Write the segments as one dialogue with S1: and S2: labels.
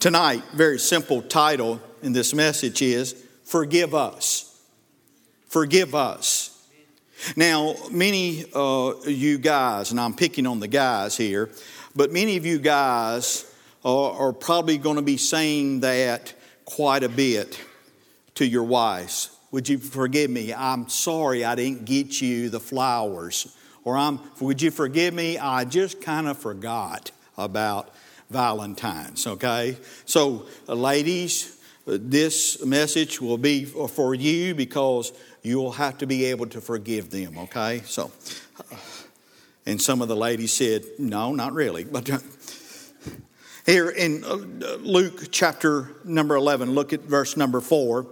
S1: Tonight, very simple title in this message is Forgive Us. Forgive Us. Now, many uh, you guys, and I'm picking on the guys here, but many of you guys are, are probably going to be saying that quite a bit to your wives. Would you forgive me? I'm sorry I didn't get you the flowers. Or I'm, would you forgive me? I just kind of forgot about Valentine's, okay? So, uh, ladies, uh, this message will be for you because you'll have to be able to forgive them, okay? So, uh, and some of the ladies said, no, not really. But here in Luke chapter number 11, look at verse number 4,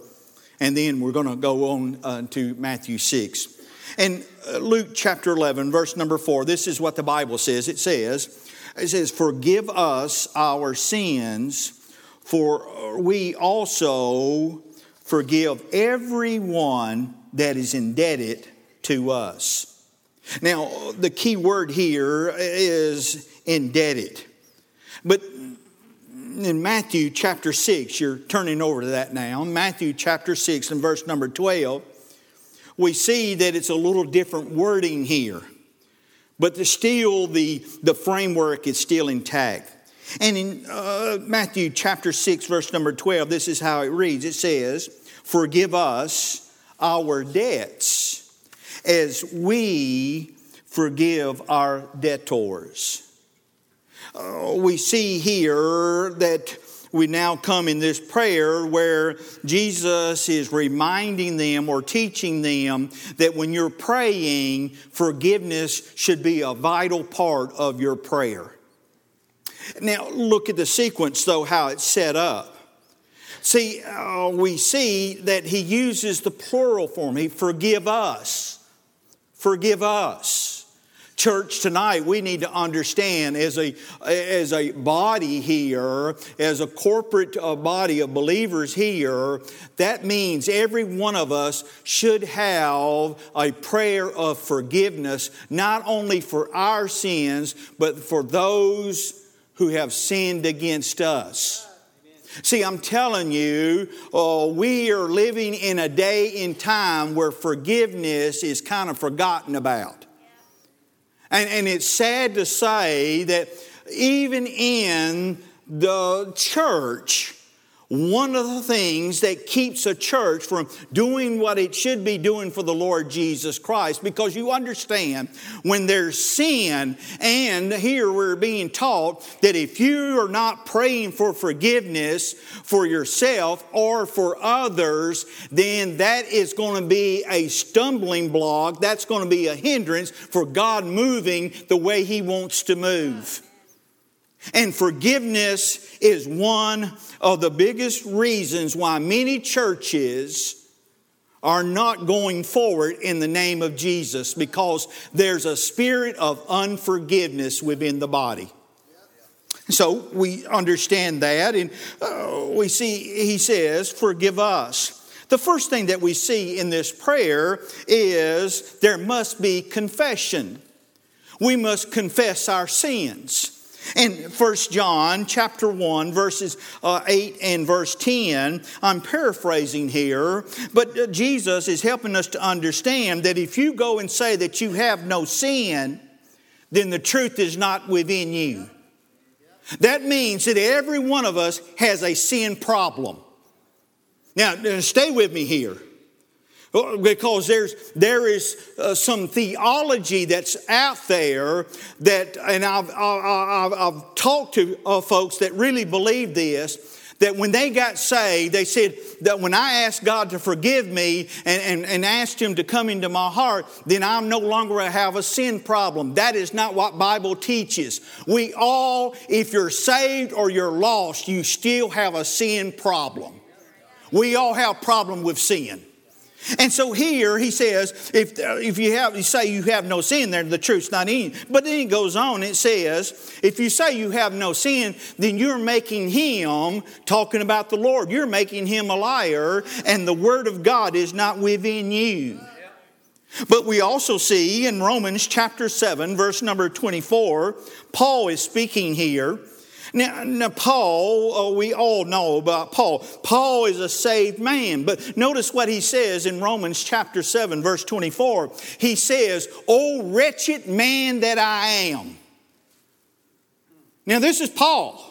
S1: and then we're going to go on to Matthew 6. In uh, Luke chapter 11, verse number 4, this is what the Bible says. It says, it says, Forgive us our sins, for uh, we also forgive everyone that is indebted to us. Now, the key word here is indebted. But in Matthew chapter 6, you're turning over to that now. Matthew chapter 6 and verse number 12, we see that it's a little different wording here but the still the, the framework is still intact. And in uh, Matthew chapter 6, verse number 12, this is how it reads it says, Forgive us our debts as we forgive our debtors. Uh, we see here that we now come in this prayer where Jesus is reminding them or teaching them that when you're praying, forgiveness should be a vital part of your prayer. Now, look at the sequence, though, how it's set up. See, uh, we see that he uses the plural form. He forgive us. Forgive us. Church, tonight we need to understand as a, as a body here, as a corporate uh, body of believers here, that means every one of us should have a prayer of forgiveness, not only for our sins, but for those who have sinned against us. See, I'm telling you, uh, we are living in a day in time where forgiveness is kind of forgotten about. And, and it's sad to say that even in the church, one of the things that keeps a church from doing what it should be doing for the Lord Jesus Christ, because you understand when there's sin, and here we're being taught that if you are not praying for forgiveness for yourself or for others, then that is going to be a stumbling block. That's going to be a hindrance for God moving the way He wants to move. And forgiveness is one of the biggest reasons why many churches are not going forward in the name of Jesus because there's a spirit of unforgiveness within the body. So we understand that, and uh, we see he says, Forgive us. The first thing that we see in this prayer is there must be confession. We must confess our sins. In 1 John chapter 1, verses uh, 8 and verse 10, I'm paraphrasing here, but uh, Jesus is helping us to understand that if you go and say that you have no sin, then the truth is not within you. That means that every one of us has a sin problem. Now, stay with me here. Because there's, there is uh, some theology that's out there that, and I've, I've, I've talked to uh, folks that really believe this, that when they got saved, they said that when I asked God to forgive me and, and, and asked Him to come into my heart, then I'm no longer have a sin problem. That is not what Bible teaches. We all, if you're saved or you're lost, you still have a sin problem. We all have problem with sin. And so here he says, if, if you have, you say you have no sin, then the truth's not in you. But then he goes on, it says, if you say you have no sin, then you're making him, talking about the Lord, you're making him a liar, and the word of God is not within you. But we also see in Romans chapter 7, verse number 24, Paul is speaking here, Now, now Paul, uh, we all know about Paul. Paul is a saved man, but notice what he says in Romans chapter 7, verse 24. He says, Oh, wretched man that I am. Now, this is Paul.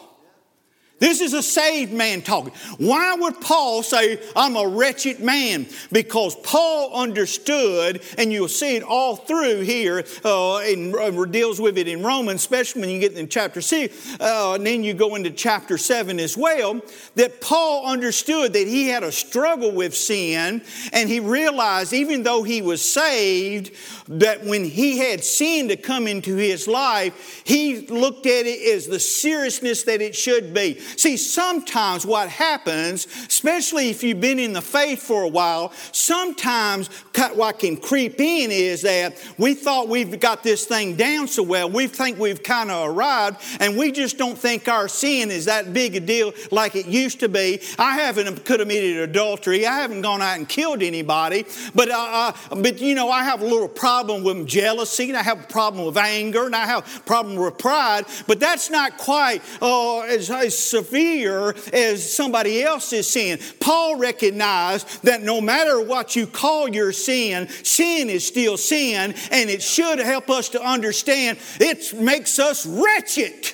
S1: This is a saved man talking. Why would Paul say, I'm a wretched man? Because Paul understood, and you'll see it all through here, uh, and uh, deals with it in Romans, especially when you get in chapter 6, uh, and then you go into chapter 7 as well, that Paul understood that he had a struggle with sin, and he realized, even though he was saved, that when he had sin to come into his life, he looked at it as the seriousness that it should be. See, sometimes what happens, especially if you've been in the faith for a while, sometimes what can creep in is that we thought we've got this thing down so well, we think we've kind of arrived, and we just don't think our sin is that big a deal like it used to be. I haven't committed adultery, I haven't gone out and killed anybody, but, uh, uh, but you know, I have a little problem with jealousy, and I have a problem with anger, and I have a problem with pride, but that's not quite uh, as, as severe as somebody else's sin. Paul recognized that no matter what you call your sin, sin is still sin, and it should help us to understand it makes us wretched.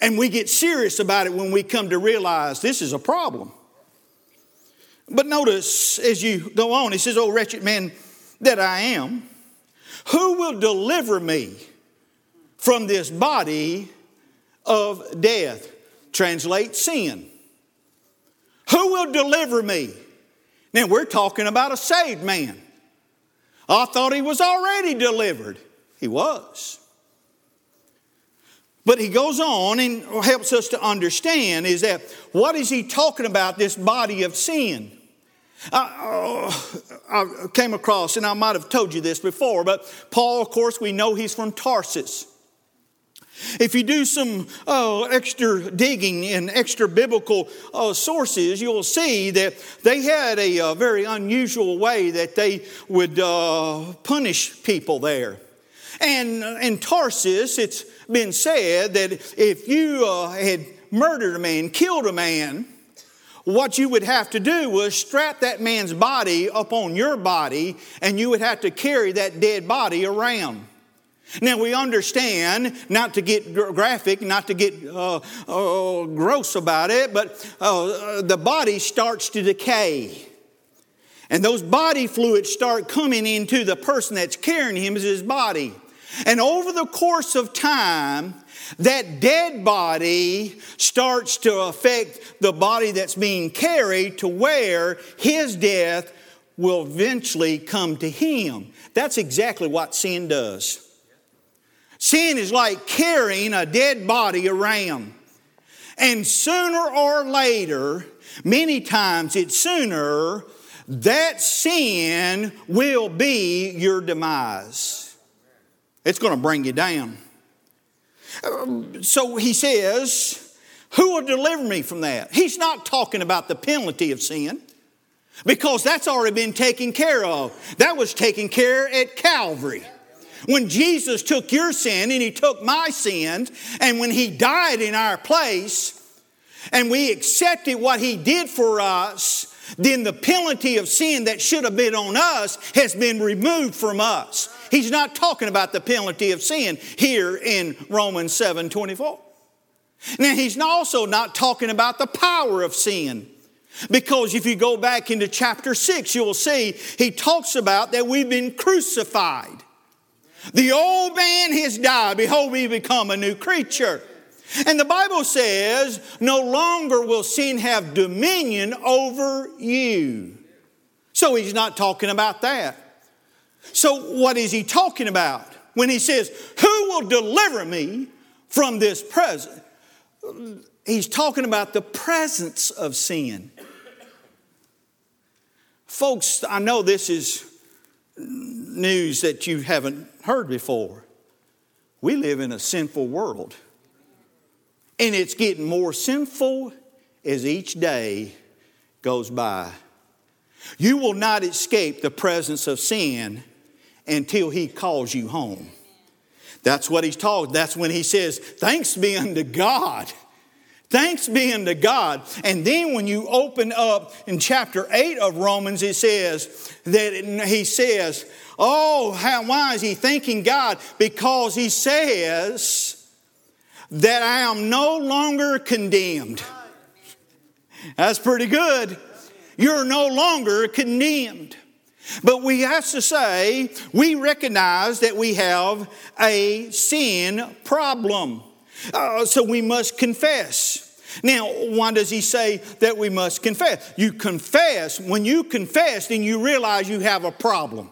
S1: And we get serious about it when we come to realize this is a problem. But notice as you go on, he says, Oh, wretched man that I am, who will deliver me from this body of death? Translate sin. Who will deliver me? Now we're talking about a saved man. I thought he was already delivered. He was. But he goes on and helps us to understand is that what is he talking about, this body of sin? I, uh, I came across, and I might have told you this before, but Paul, of course, we know he's from Tarsus. If you do some uh, extra digging in extra biblical uh, sources, you'll see that they had a, a uh, very unusual way that they would uh, punish people there. And in Tarsus, it's been said that if you uh, had murdered a man, killed a man, what you would have to do was strap that man's body up on your body, and you would have to carry that dead body around. Now we understand, not to get graphic, not to get uh, uh, gross about it, but uh, the body starts to decay. And those body fluids start coming into the person that's carrying him as his body. And over the course of time, that dead body starts to affect the body that's being carried to where his death will eventually come to him. That's exactly what sin does. Sin is like carrying a dead body around. And sooner or later, many times it's sooner, that sin will be your demise. It's going to bring you down. So he says, Who will deliver me from that? He's not talking about the penalty of sin because that's already been taken care of. That was taken care at Calvary. When Jesus took your sin and he took my sins, and when he died in our place, and we accepted what he did for us, then the penalty of sin that should have been on us has been removed from us. He's not talking about the penalty of sin here in Romans 7 24. Now, he's also not talking about the power of sin. Because if you go back into chapter 6, you'll see he talks about that we've been crucified. The old man has died. Behold, we become a new creature. And the Bible says, no longer will sin have dominion over you. So he's not talking about that. So, what is he talking about when he says, Who will deliver me from this present? He's talking about the presence of sin. Folks, I know this is news that you haven't heard before. We live in a sinful world, and it's getting more sinful as each day goes by. You will not escape the presence of sin until He calls you home. That's what he's taught. That's when he says, Thanks be unto God. Thanks be unto God. And then when you open up in chapter 8 of Romans, it says that he says, Oh, how, why is he thanking God? Because he says that I am no longer condemned. That's pretty good. You're no longer condemned. But we have to say, we recognize that we have a sin problem. Uh, so we must confess. Now, why does he say that we must confess? You confess, when you confess, then you realize you have a problem.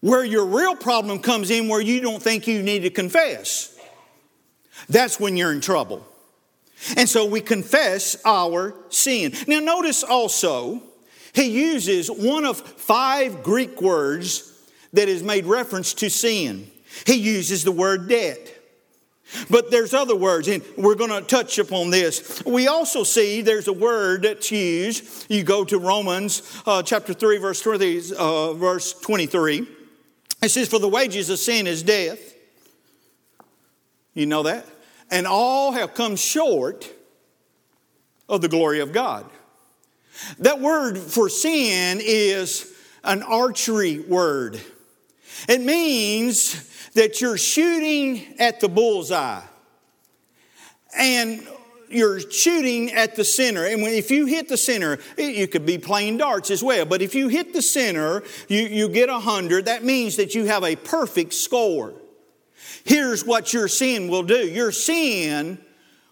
S1: Where your real problem comes in, where you don't think you need to confess, that's when you're in trouble. And so we confess our sin. Now, notice also, he uses one of five Greek words that is made reference to sin. He uses the word debt. But there's other words, and we're going to touch upon this. We also see there's a word that's used. You go to Romans uh, chapter 3, verse 20, uh, verse 23. It says, For the wages of sin is death. You know that? And all have come short of the glory of God. That word for sin is an archery word. It means that you're shooting at the bullseye and you're shooting at the center. And when, if you hit the center, you could be playing darts as well. But if you hit the center, you, you get a 100. That means that you have a perfect score. Here's what your sin will do your sin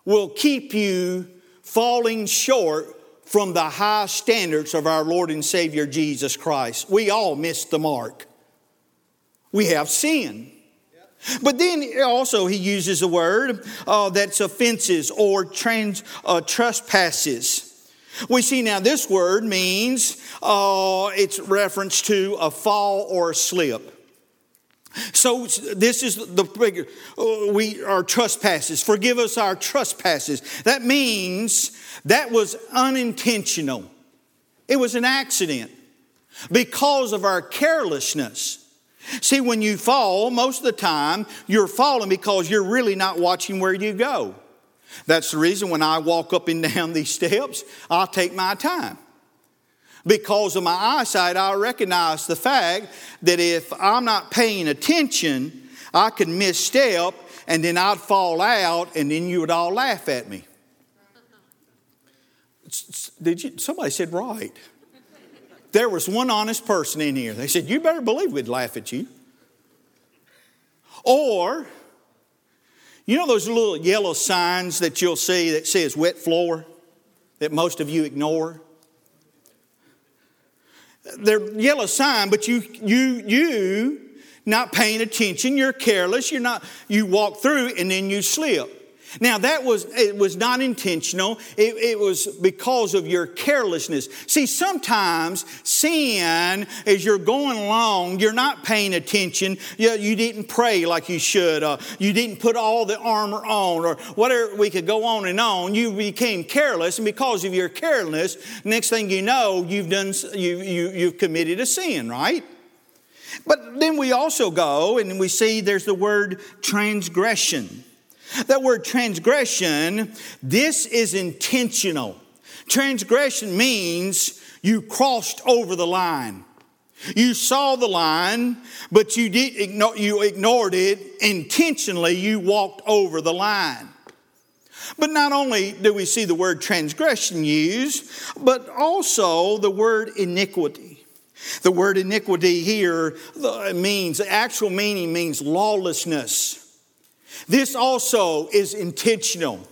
S1: will keep you falling short from the high standards of our Lord and Savior Jesus Christ. We all miss the mark. We have sin. But then also he uses a word uh, that's offenses or trans, uh, trespasses. We see now this word means uh, it's reference to a fall or a slip. So this is the bigger, uh, we are trespasses. Forgive us our trespasses. That means that was unintentional. It was an accident because of our carelessness. See, when you fall, most of the time you're falling because you're really not watching where you go. That's the reason when I walk up and down these steps, I'll take my time. Because of my eyesight, I recognize the fact that if I'm not paying attention, I could misstep and then I'd fall out and then you would all laugh at me. Did you? Somebody said right. There was one honest person in here. They said, You better believe we'd laugh at you. Or, you know those little yellow signs that you'll see that says wet floor that most of you ignore? They're yellow sign, but you you you not paying attention, you're careless, you're not you walk through and then you slip. Now that was it was not intentional. It, it, was because of your carelessness. See, sometimes sin, as you're going along, you're not paying attention. You, you didn't pray like you should. Uh, you didn't put all the armor on, or whatever. We could go on and on. You became careless, and because of your carelessness, next thing you know, you've done you, you you've committed a sin, right? But then we also go and we see there's the word transgression. That word transgression, this is intentional. Transgression means you crossed over the line. You saw the line, but you, did you ignored it intentionally. You walked over the line. But not only do we see the word transgression used, but also the word iniquity. The word iniquity here means, the actual meaning means lawlessness this also is intentional.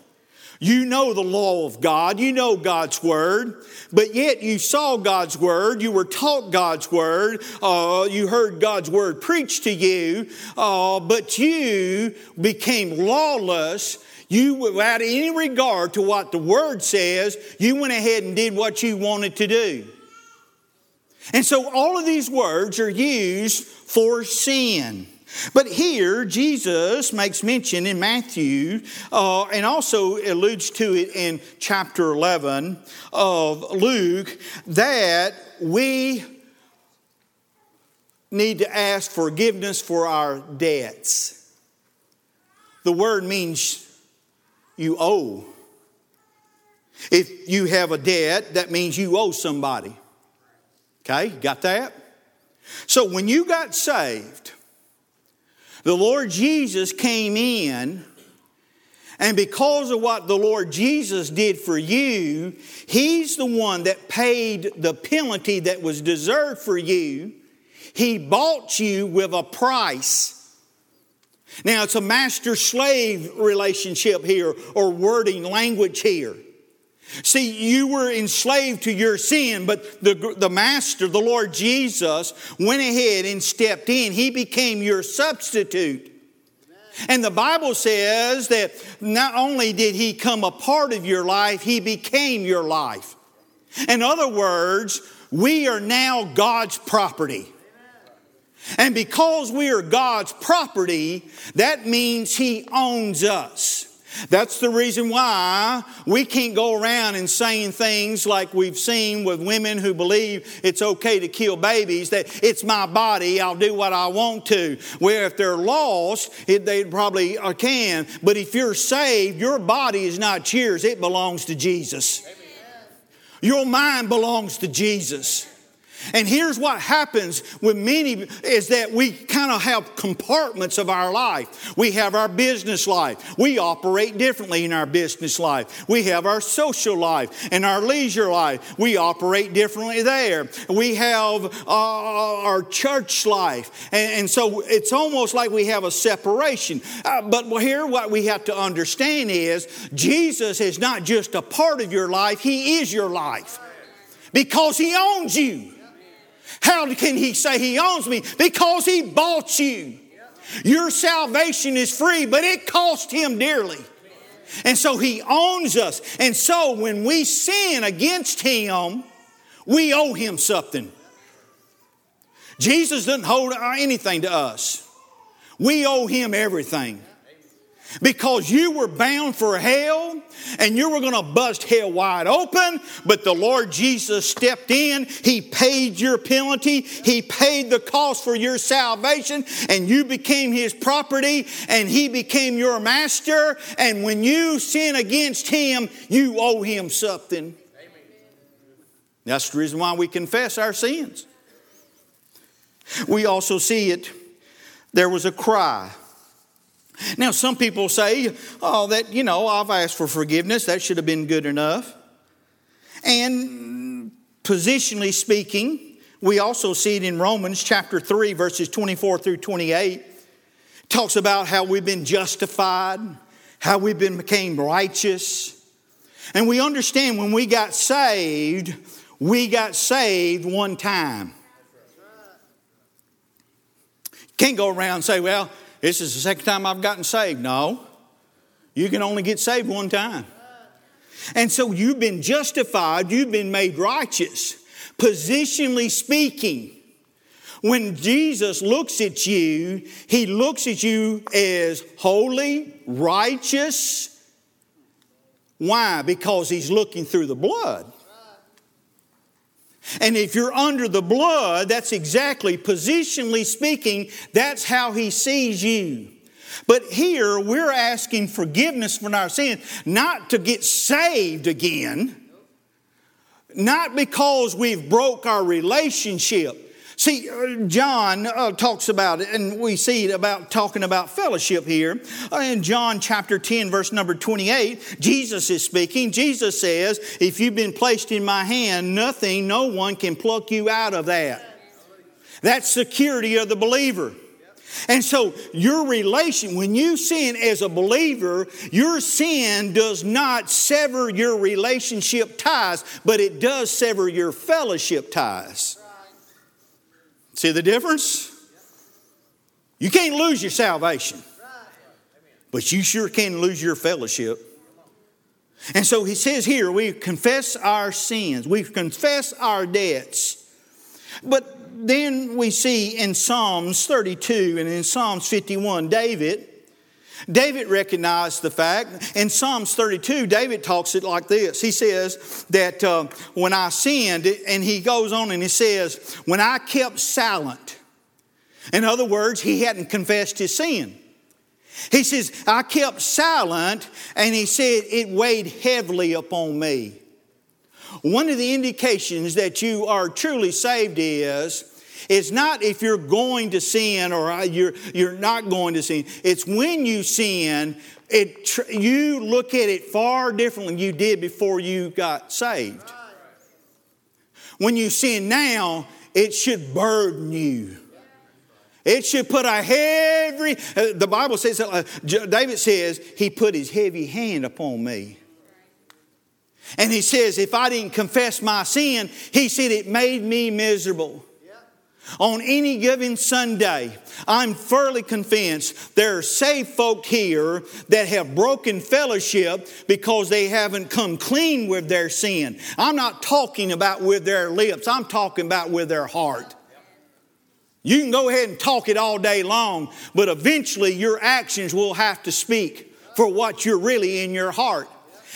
S1: You know the law of God, you know God's word, but yet you saw God's word, you were taught God's word, uh, you heard God's word preached to you, uh, but you became lawless. You, without any regard to what the word says, you went ahead and did what you wanted to do. And so all of these words are used for sin. But here, Jesus makes mention in Matthew uh, and also alludes to it in chapter 11 of Luke that we need to ask forgiveness for our debts. The word means you owe. If you have a debt, that means you owe somebody. Okay, got that? So when you got saved, the Lord Jesus came in, and because of what the Lord Jesus did for you, He's the one that paid the penalty that was deserved for you. He bought you with a price. Now, it's a master slave relationship here, or wording language here. See, you were enslaved to your sin, but the, the Master, the Lord Jesus, went ahead and stepped in. He became your substitute. And the Bible says that not only did He come a part of your life, He became your life. In other words, we are now God's property. And because we are God's property, that means He owns us. That's the reason why we can't go around and saying things like we've seen with women who believe it's okay to kill babies, that it's my body, I'll do what I want to. Where if they're lost, it, they probably uh, can. But if you're saved, your body is not yours, it belongs to Jesus. Your mind belongs to Jesus. And here's what happens with many is that we kind of have compartments of our life. We have our business life. We operate differently in our business life. We have our social life and our leisure life. We operate differently there. We have uh, our church life. And, and, so it's almost like we have a separation. Uh, but here, what we have to understand is Jesus is not just a part of your life, He is your life because He owns you. How can he say he owns me? Because he bought you. Your salvation is free, but it cost him dearly. And so he owns us. And so when we sin against him, we owe him something. Jesus doesn't hold anything to us. We owe him everything because you were bound for hell and you were going to bust hell wide open, but the Lord Jesus stepped in. He paid your penalty. He paid the cost for your salvation and you became His property and He became your master. And when you sin against Him, you owe Him something. That's the reason why we confess our sins. We also see it, there was a cry now, some people say, oh, that, you know, I've asked for forgiveness. That should have been good enough. And positionally speaking, we also see it in Romans chapter 3, verses 24 through 28. It talks about how we've been justified, how we've been became righteous. And we understand when we got saved, we got saved one time. Can't go around and say, well, this is the second time I've gotten saved. No, you can only get saved one time. And so you've been justified, you've been made righteous. Positionally speaking, when Jesus looks at you, he looks at you as holy, righteous. Why? Because he's looking through the blood. And if you're under the blood, that's exactly, positionally speaking, that's how he sees you. But here we're asking forgiveness for our sin, not to get saved again, not because we've broke our relationship, See, uh, John uh, talks about it, and we see it about talking about fellowship here. Uh, in John chapter 10, verse number 28, Jesus is speaking. Jesus says, If you've been placed in my hand, nothing, no one can pluck you out of that. That's security of the believer. And so, your relation, when you sin as a believer, your sin does not sever your relationship ties, but it does sever your fellowship ties. See the difference? You can't lose your salvation, but you sure can lose your fellowship. And so he says here, we confess our sins, we confess our debts. But then we see in Psalms 32 and in Psalms 51, David, David recognized the fact. In Psalms 32, David talks it like this. He says that uh, when I sinned, and he goes on and he says, when I kept silent, In other words, he hadn't confessed his sin. He says, I kept silent, and he said, it weighed heavily upon me. One of the indications that you are truly saved is, is not if you're going to sin or you're, you're not going to sin. It's when you sin, it, you look at it far differently than you did before you got saved. When you sin now, it should burden you. It should put a heavy, uh, the Bible says, uh, David says, he put his heavy hand upon me. And he says, if I didn't confess my sin, he said, it made me miserable. On any given Sunday, I'm fairly convinced there are saved folk here that have broken fellowship because they haven't come clean with their sin. I'm not talking about with their lips, I'm talking about with their heart. You can go ahead and talk it all day long, but eventually your actions will have to speak for what you're really in your heart.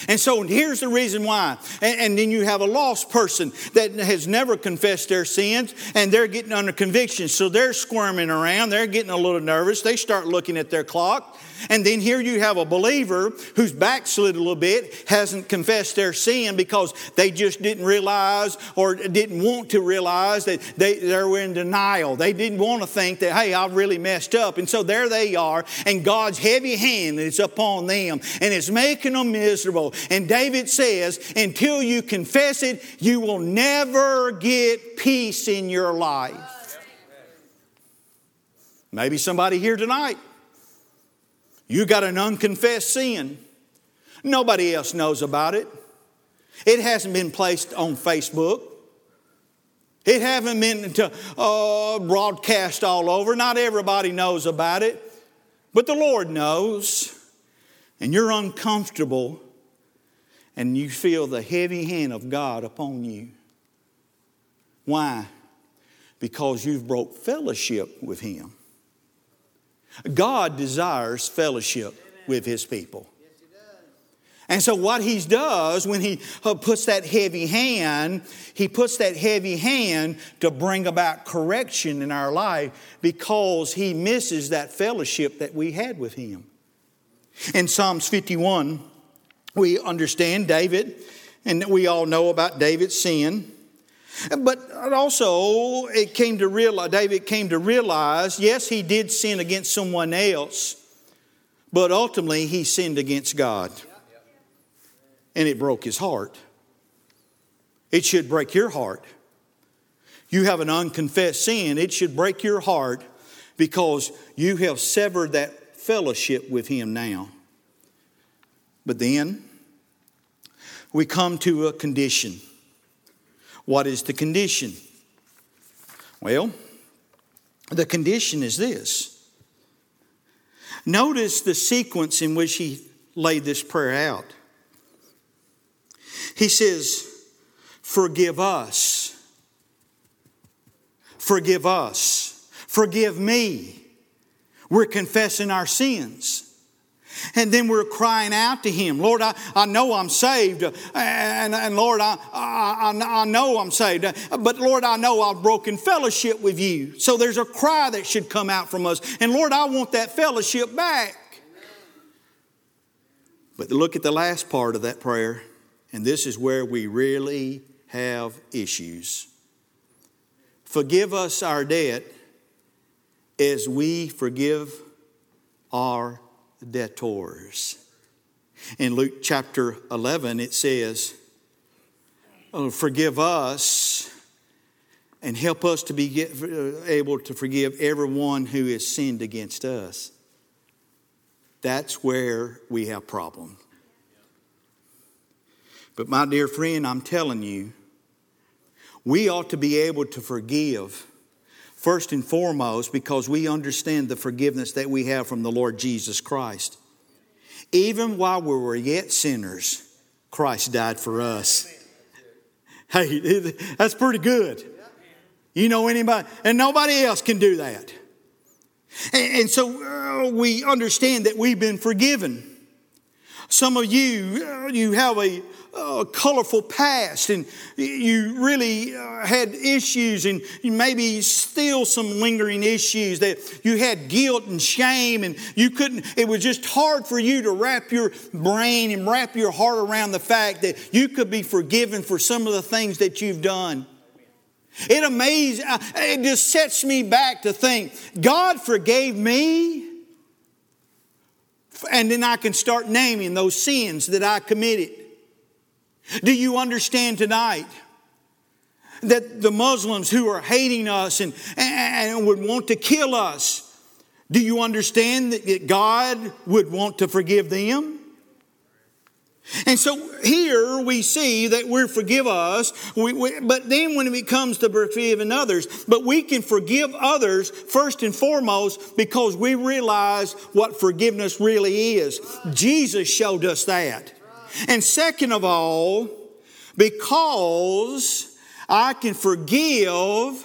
S1: And so here's the reason why. And, and, then you have a lost person that has never confessed their sins and they're getting under conviction. So they're squirming around, they're getting a little nervous. They start looking at their clock. And then here you have a believer who's backslid a little bit, hasn't confessed their sin because they just didn't realize or didn't want to realize that they, they were in denial. They didn't want to think that, hey, I've really messed up. And so there they are, and God's heavy hand is upon them and it's making them miserable. And David says, until you confess it, you will never get peace in your life. Maybe somebody here tonight you got an unconfessed sin. Nobody else knows about it. It hasn't been placed on Facebook. It hasn't been to, uh, broadcast all over. Not everybody knows about it, but the Lord knows. And you're uncomfortable and you feel the heavy hand of God upon you. Why? Because you've broke fellowship with Him. God desires fellowship with his people. And so, what he does when he uh, puts that heavy hand, he puts that heavy hand to bring about correction in our life because he misses that fellowship that we had with him. In Psalms 51, we understand David, and we all know about David's sin. But also, it came to realize, David came to realize, yes, he did sin against someone else, but ultimately he sinned against God. And it broke his heart. It should break your heart. You have an unconfessed sin, it should break your heart because you have severed that fellowship with him now. But then we come to a condition. What is the condition? Well, the condition is this. Notice the sequence in which he laid this prayer out. He says, Forgive us. Forgive us. Forgive me. We're confessing our sins. And then we're crying out to Him, Lord, I, I know I'm saved. And, and Lord, I, I, I know I'm saved. But Lord, I know I've broken fellowship with you. So there's a cry that should come out from us. And Lord, I want that fellowship back. But look at the last part of that prayer. And this is where we really have issues. Forgive us our debt as we forgive our debtors. In Luke chapter 11, it says, oh, Forgive us and help us to be uh, able to forgive everyone who has sinned against us. That's where we have problems. But, my dear friend, I'm telling you, we ought to be able to forgive First and foremost, because we understand the forgiveness that we have from the Lord Jesus Christ. Even while we were yet sinners, Christ died for us. Hey, that's pretty good. You know anybody, and nobody else can do that. And, so uh, we understand that we've been forgiven. Some of you, uh, you have a, a colorful past and you really uh, had issues and maybe still some lingering issues that you had guilt and shame and you couldn't, it was just hard for you to wrap your brain and wrap your heart around the fact that you could be forgiven for some of the things that you've done. It amazes, uh, it just sets me back to think God forgave me. And then I can start naming those sins that I committed. Do you understand tonight that the Muslims who are hating us and, and would want to kill us, do you understand that God would want to forgive them? And so here we see that we're forgive us, we, we, but then when it comes to forgiving others, but we can forgive others first and foremost because we realize what forgiveness really is. Jesus showed us that. And second of all, because I can forgive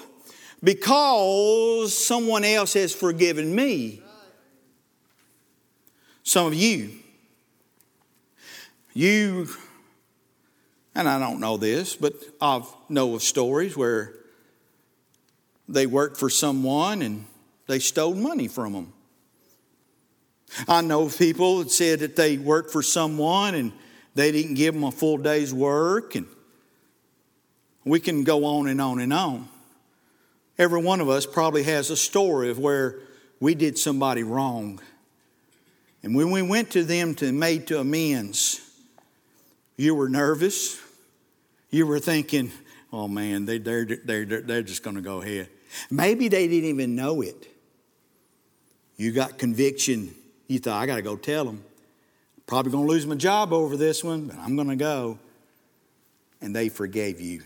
S1: because someone else has forgiven me. Some of you, you, and I don't know this, but I know of stories where they worked for someone and they stole money from them. I know people that said that they worked for someone and they didn't give them a full day's work, and we can go on and on and on. Every one of us probably has a story of where we did somebody wrong. And when we went to them to made to amends, you were nervous. You were thinking, oh man, they, they're, they're, they're just going to go ahead. Maybe they didn't even know it. You got conviction. You thought, I got to go tell them. Probably going to lose my job over this one, but I'm going to go. And they forgave you.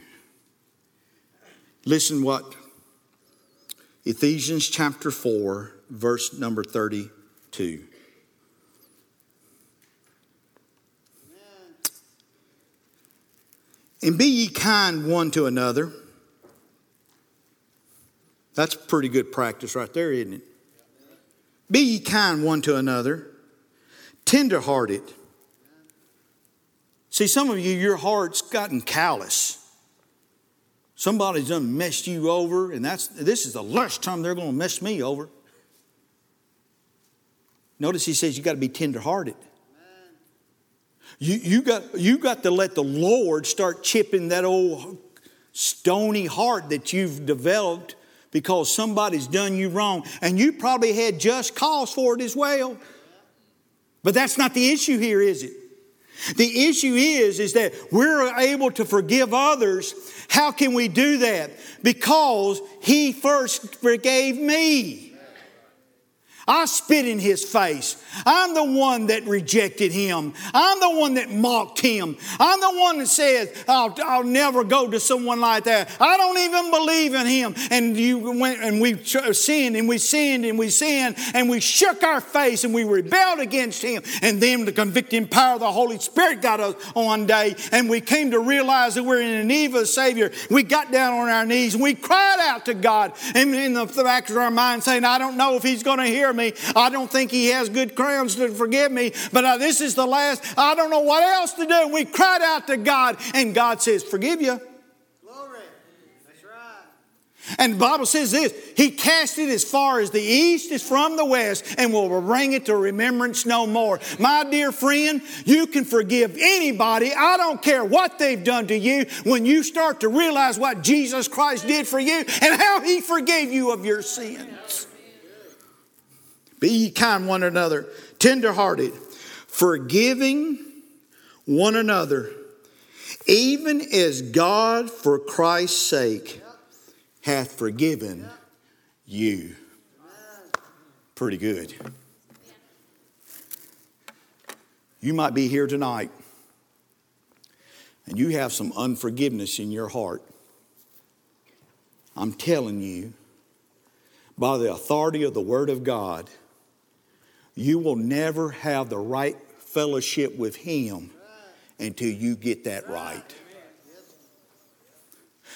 S1: Listen what Ephesians chapter 4, verse number 32. And be ye kind one to another. That's pretty good practice right there, isn't it? Be ye kind one to another tenderhearted. See, some of you, your heart's gotten callous. Somebody's done messed you over, and that's this is the last time they're going to mess me over. Notice he says you got to be tenderhearted. You, you, got, you got to let the Lord start chipping that old stony heart that you've developed because somebody's done you wrong. And you probably had just cause for it as well. But that's not the issue here, is it? The issue is, is that we're able to forgive others. How can we do that? Because He first forgave me. I spit in his face. I'm the one that rejected him. I'm the one that mocked him. I'm the one that says, I'll, I'll never go to someone like that. I don't even believe in him. And you went and we sinned and we sinned and we sinned and we shook our face and we rebelled against him. And then the convicting power of the Holy Spirit got us one day and we came to realize that we're in need of a Savior. We got down on our knees and we cried out to God and in the back of our mind saying, I don't know if he's going to hear me. I don't think He has good grounds to forgive me, but uh, this is the last. I don't know what else to do. We cried out to God, and God says, Forgive you. Glory. That's right. And the Bible says this He cast it as far as the east is from the west and will bring it to remembrance no more. My dear friend, you can forgive anybody. I don't care what they've done to you when you start to realize what Jesus Christ did for you and how He forgave you of your sins. Be ye kind one another, tenderhearted, forgiving one another, even as God for Christ's sake hath forgiven you. Pretty good. You might be here tonight and you have some unforgiveness in your heart. I'm telling you, by the authority of the Word of God, you will never have the right fellowship with Him until you get that right.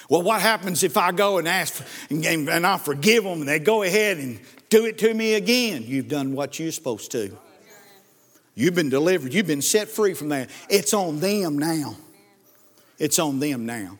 S1: Well, what happens if I go and ask and I forgive them and they go ahead and do it to me again? You've done what you're supposed to. You've been delivered. You've been set free from that. It's on them now. It's on them now.